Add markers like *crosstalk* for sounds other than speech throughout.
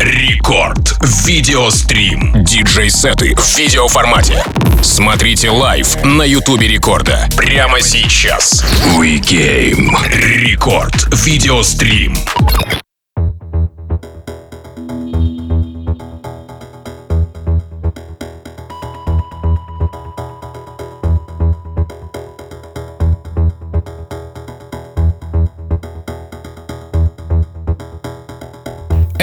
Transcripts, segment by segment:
Рекорд. Видеострим. Диджей-сеты в видеоформате. Смотрите лайв на Ютубе Рекорда. Прямо сейчас. We Came. Рекорд. Видеострим.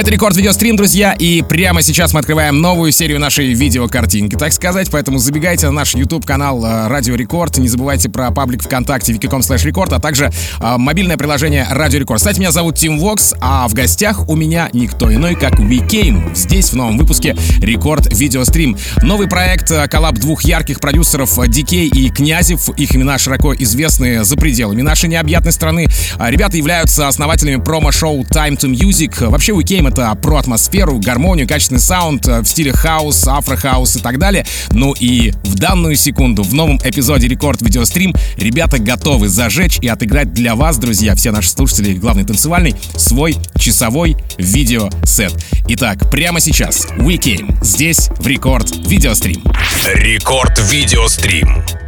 Рекорд Видеострим, друзья, и прямо сейчас мы открываем новую серию нашей видеокартинки, так сказать, поэтому забегайте на наш YouTube-канал э, Радио Рекорд, не забывайте про паблик ВКонтакте vk.com slash record, а также э, мобильное приложение Радио Рекорд. Кстати, меня зовут Тим Вокс, а в гостях у меня никто иной, как We Came, здесь в новом выпуске Рекорд Видеострим. Новый проект, э, коллаб двух ярких продюсеров DK и Князев, их имена широко известны за пределами нашей необъятной страны. А ребята являются основателями промо-шоу Time to Music. Вообще We Это про атмосферу, гармонию, качественный саунд э, в стиле хаус, афрохаус и так далее. Ну и в данную секунду в новом эпизоде Рекорд Видеострим ребята готовы зажечь и отыграть для вас, друзья, все наши слушатели, главный танцевальный, свой часовой видеосет. Итак, прямо сейчас We Came здесь в Рекорд Видеострим. Рекорд Видеострим.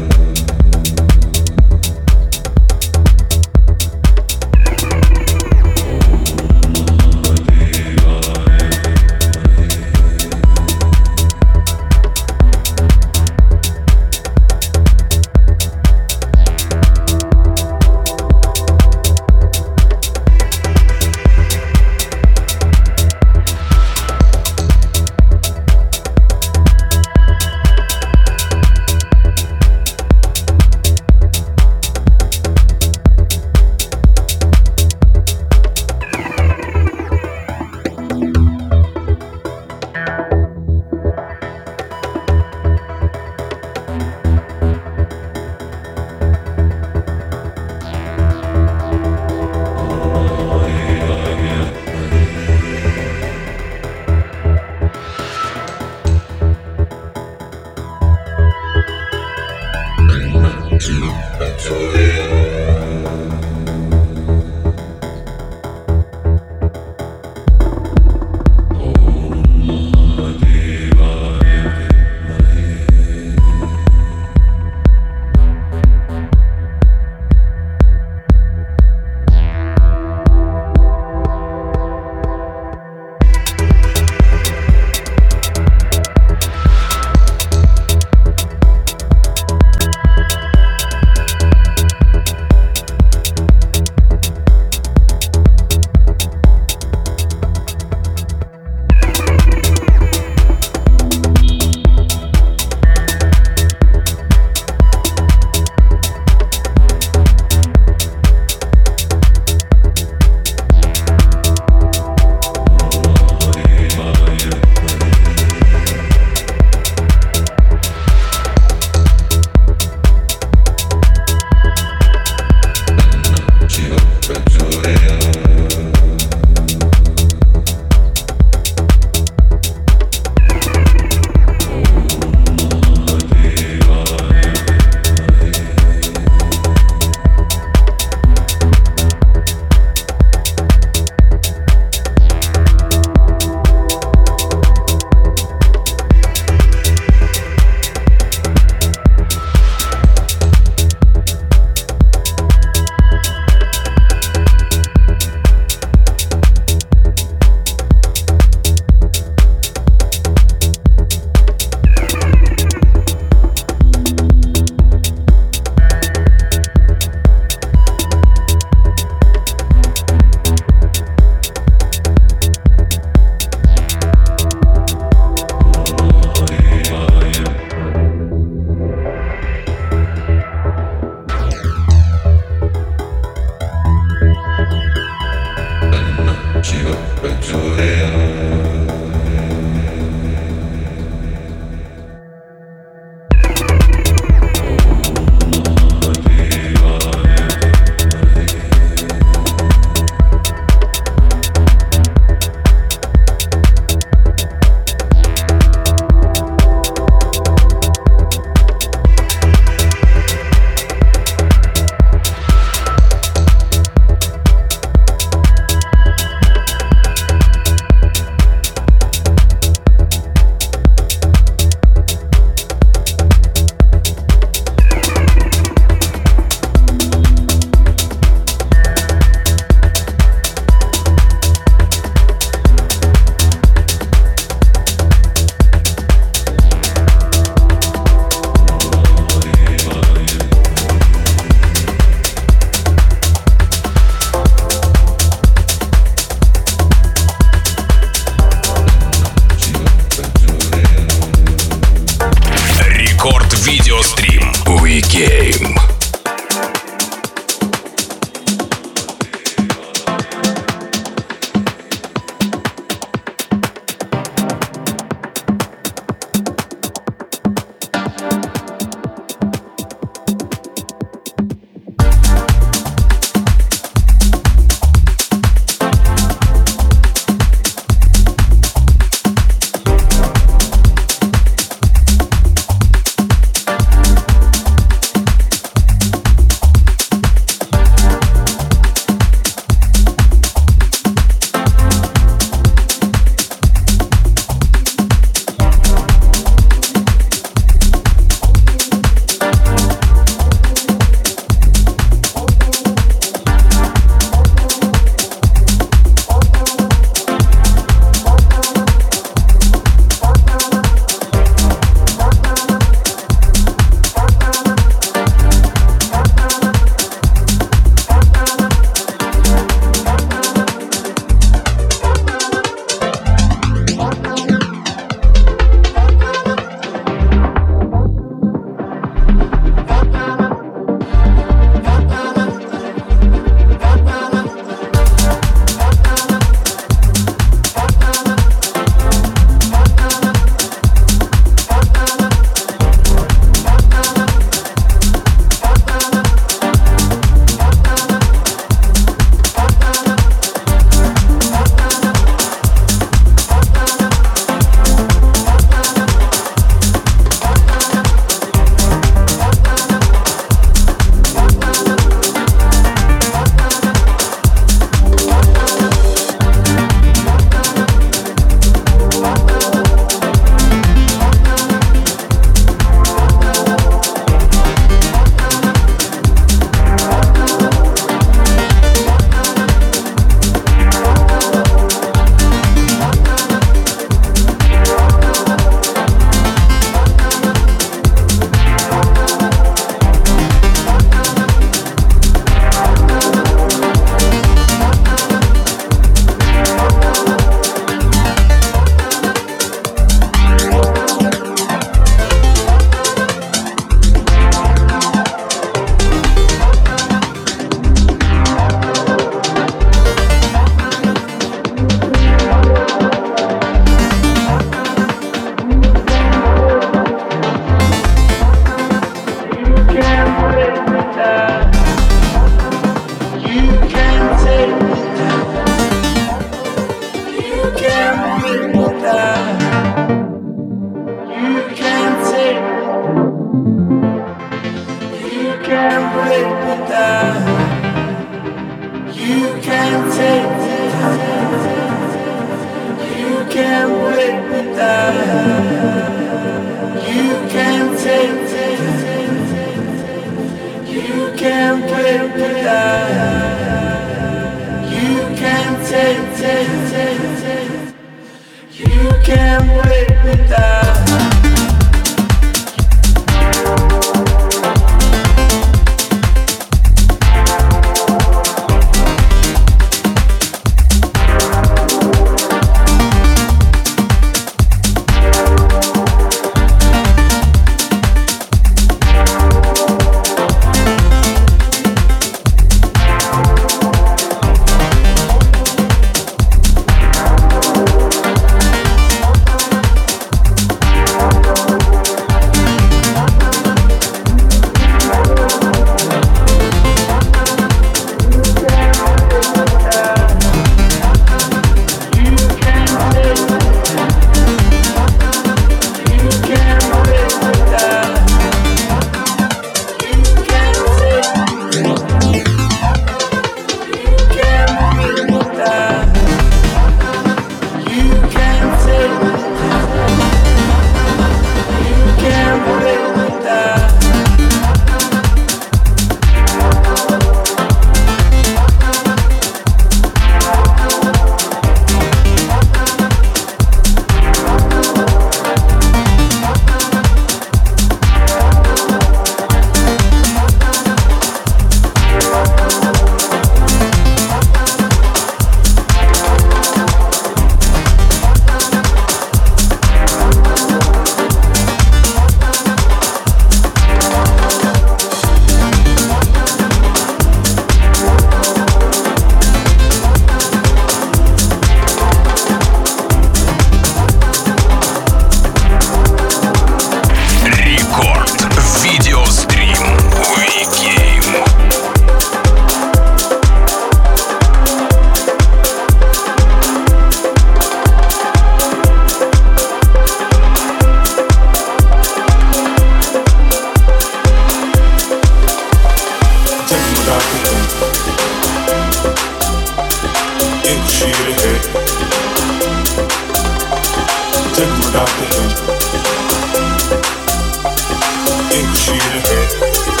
and she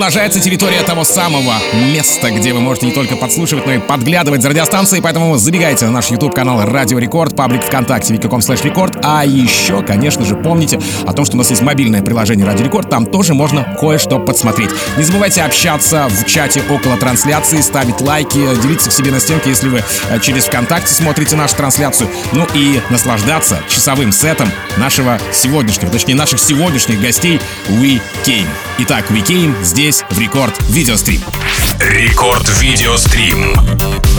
продолжается. Территория того самого места, где вы можете не только подслушивать, но и подглядывать за радиостанцией. Поэтому забегайте на наш YouTube-канал Радио Рекорд, паблик ВКонтакте, vk.com slash record. А еще, конечно же, помните о том, что у нас есть мобильное приложение Радио Рекорд. Там тоже можно кое-что подсмотреть. Не забывайте общаться в чате около трансляции, ставить лайки, делиться к себе на стенке, если вы э, через ВКонтакте смотрите нашу трансляцию. Ну и наслаждаться часовым сетом нашего сегодняшнего, точнее наших сегодняшних гостей We Came. Итак, We Came здесь в Рекорд Видеострим. Рекорд Видеострим.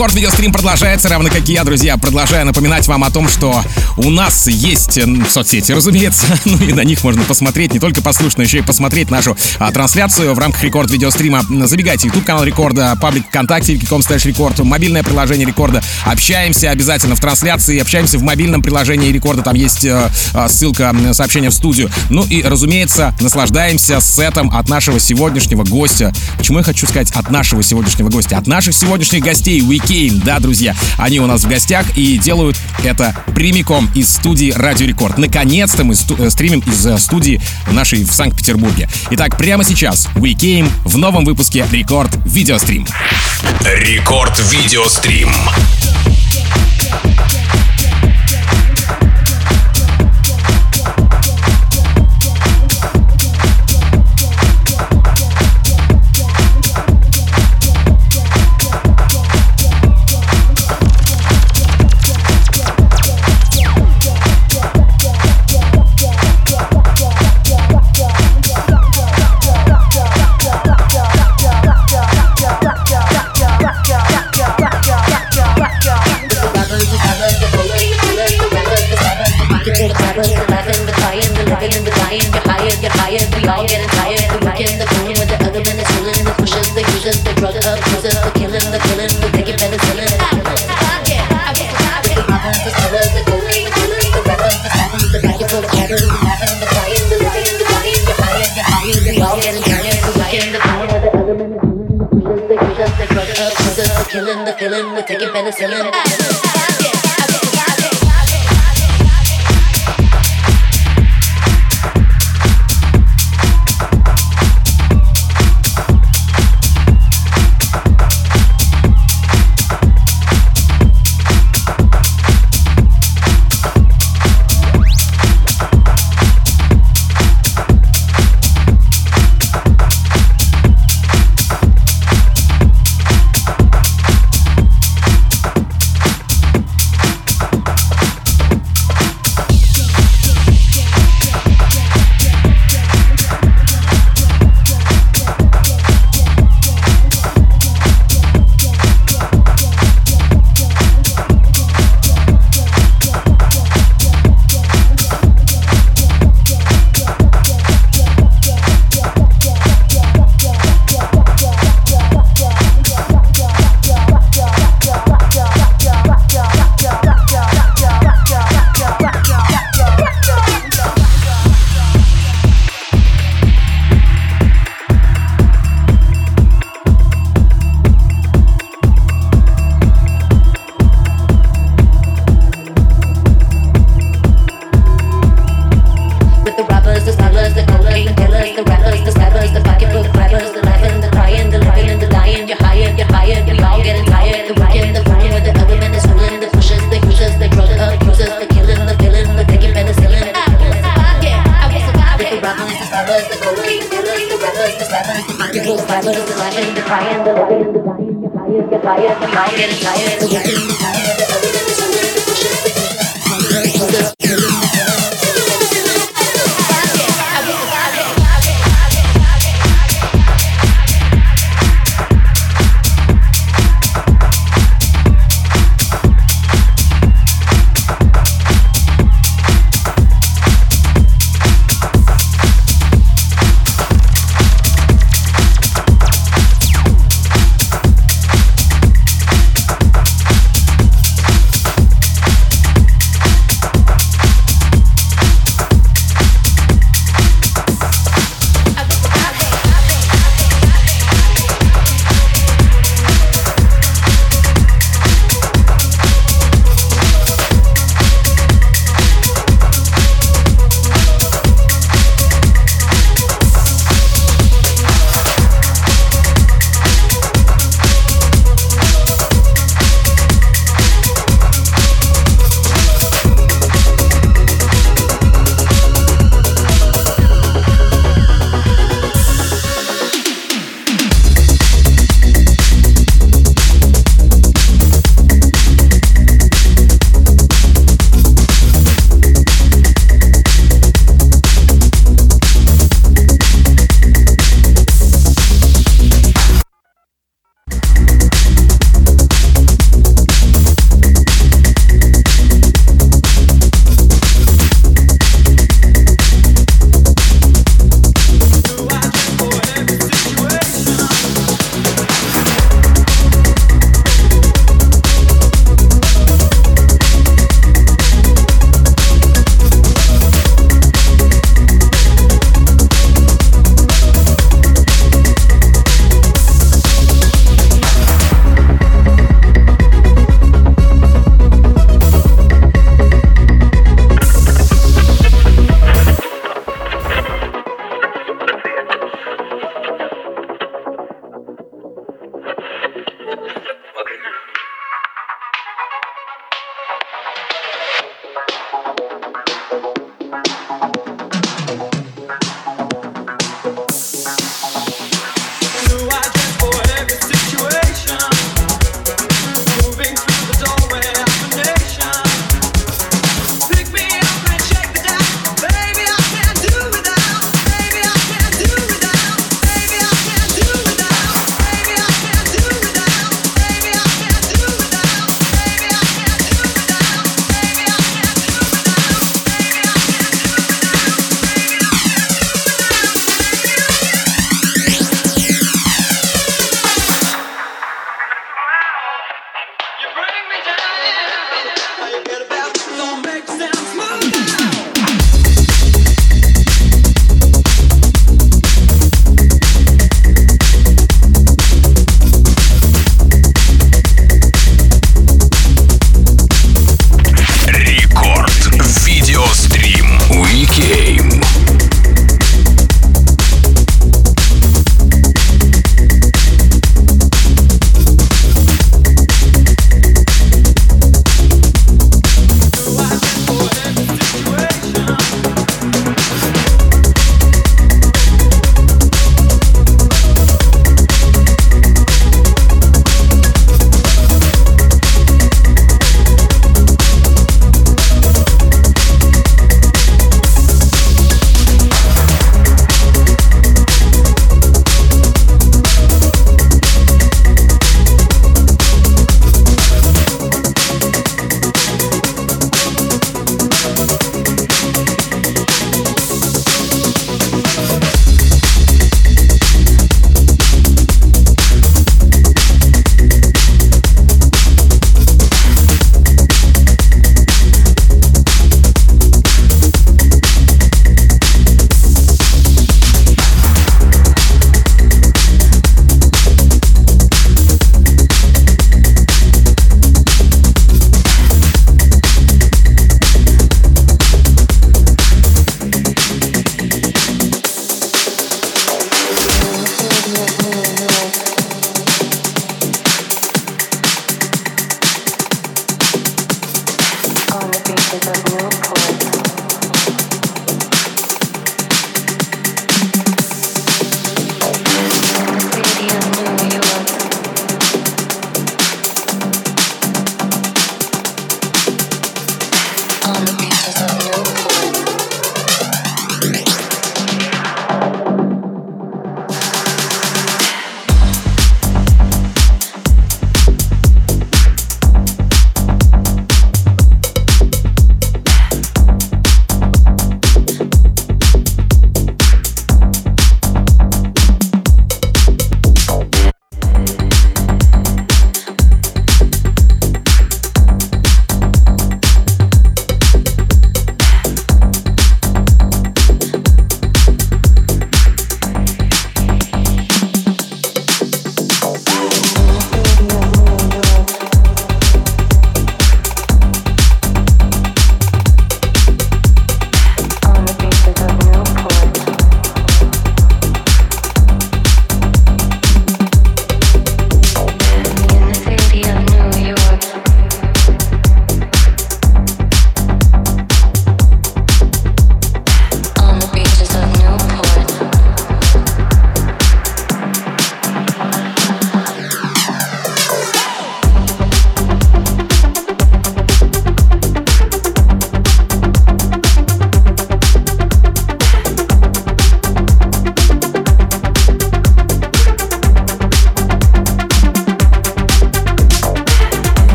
Рекорд Видеострим продолжается, равно как и я, друзья. Продолжаю напоминать вам о том, что у нас есть соцсети, разумеется, *laughs* ну и на них можно посмотреть, не только послушать, но еще и посмотреть нашу а, трансляцию в рамках Рекорд Видеострима. Забегайте, YouTube канал Рекорда, паблик ВКонтакте, vk.com slash record, мобильное приложение Рекорда. Общаемся обязательно в трансляции, общаемся в мобильном приложении Рекорда, там есть э, э ссылка, сообщение в студию. Ну и, разумеется, наслаждаемся сетом от нашего сегодняшнего гостя. Почему я хочу сказать от нашего сегодняшнего гостя? От наших сегодняшних гостей We Came, да, друзья. Они у нас в гостях и делают это прямиком из студии Радио Рекорд. Наконец-то мы э, стримим из э, студии нашей в Санкт-Петербурге. Итак, прямо сейчас We Came в новом выпуске Рекорд Видеострим. Рекорд Видеострим. y'all get it, y'all the killing, of the other men. They kick killing, taking penicillin. Oye,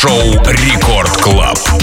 шоу Рекорд Клаб.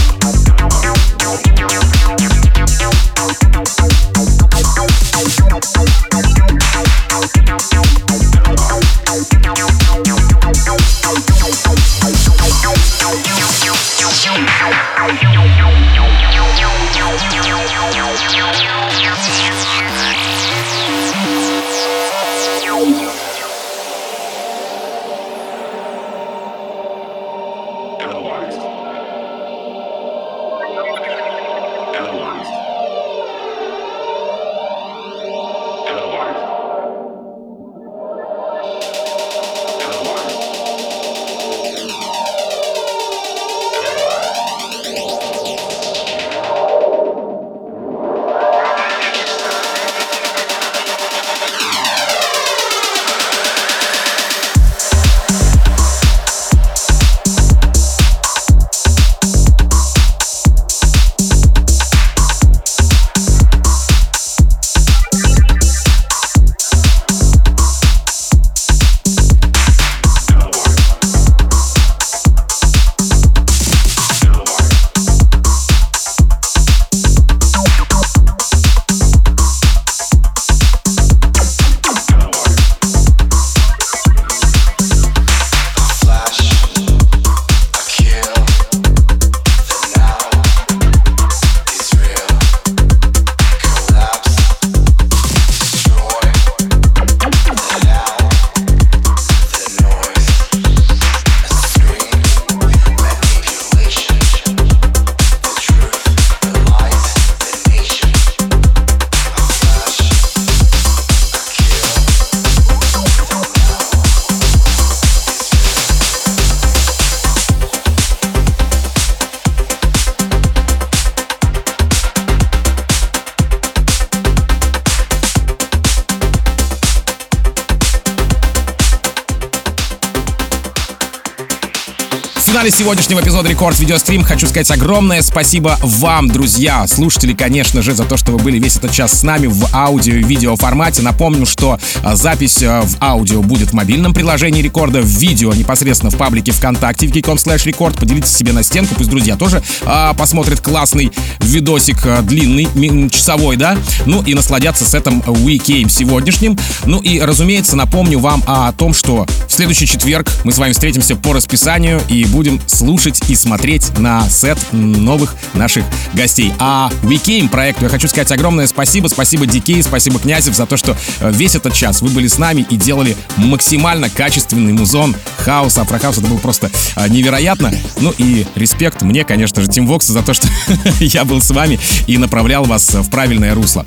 Финале сегодняшнего эпизода Рекорд Видеострим хочу сказать огромное спасибо вам, друзья, слушатели, конечно же, за то, что вы были весь этот час с нами в аудио и видео формате. Напомню, что а, запись а, в аудио будет в мобильном приложении Рекорда, в видео непосредственно в паблике ВКонтакте, wiki.com slash рекорд. Поделитесь себе на стенку, пусть друзья тоже а, посмотрят классный видосик а, длинный, часовой, да, ну и насладятся с этим уикейм сегодняшним. Ну и, разумеется, напомню вам о том, что следующий четверг мы с вами встретимся по расписанию и будем слушать и смотреть на сет новых наших гостей. А We Came проекту я хочу сказать огромное спасибо. Спасибо DK, спасибо Князев за то, что э, весь этот час вы были с нами и делали максимально качественный музон хауса. Афрохаус это было просто э, невероятно. Ну и респект мне, конечно же, Тим Вокс за то, что *laughs* я был с вами и направлял вас в правильное русло.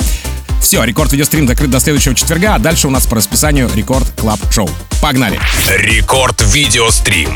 Все, рекорд видеострим закрыт до следующего четверга, а дальше у нас по расписанию Record Club Show. Погнали! Рекорд видеострим.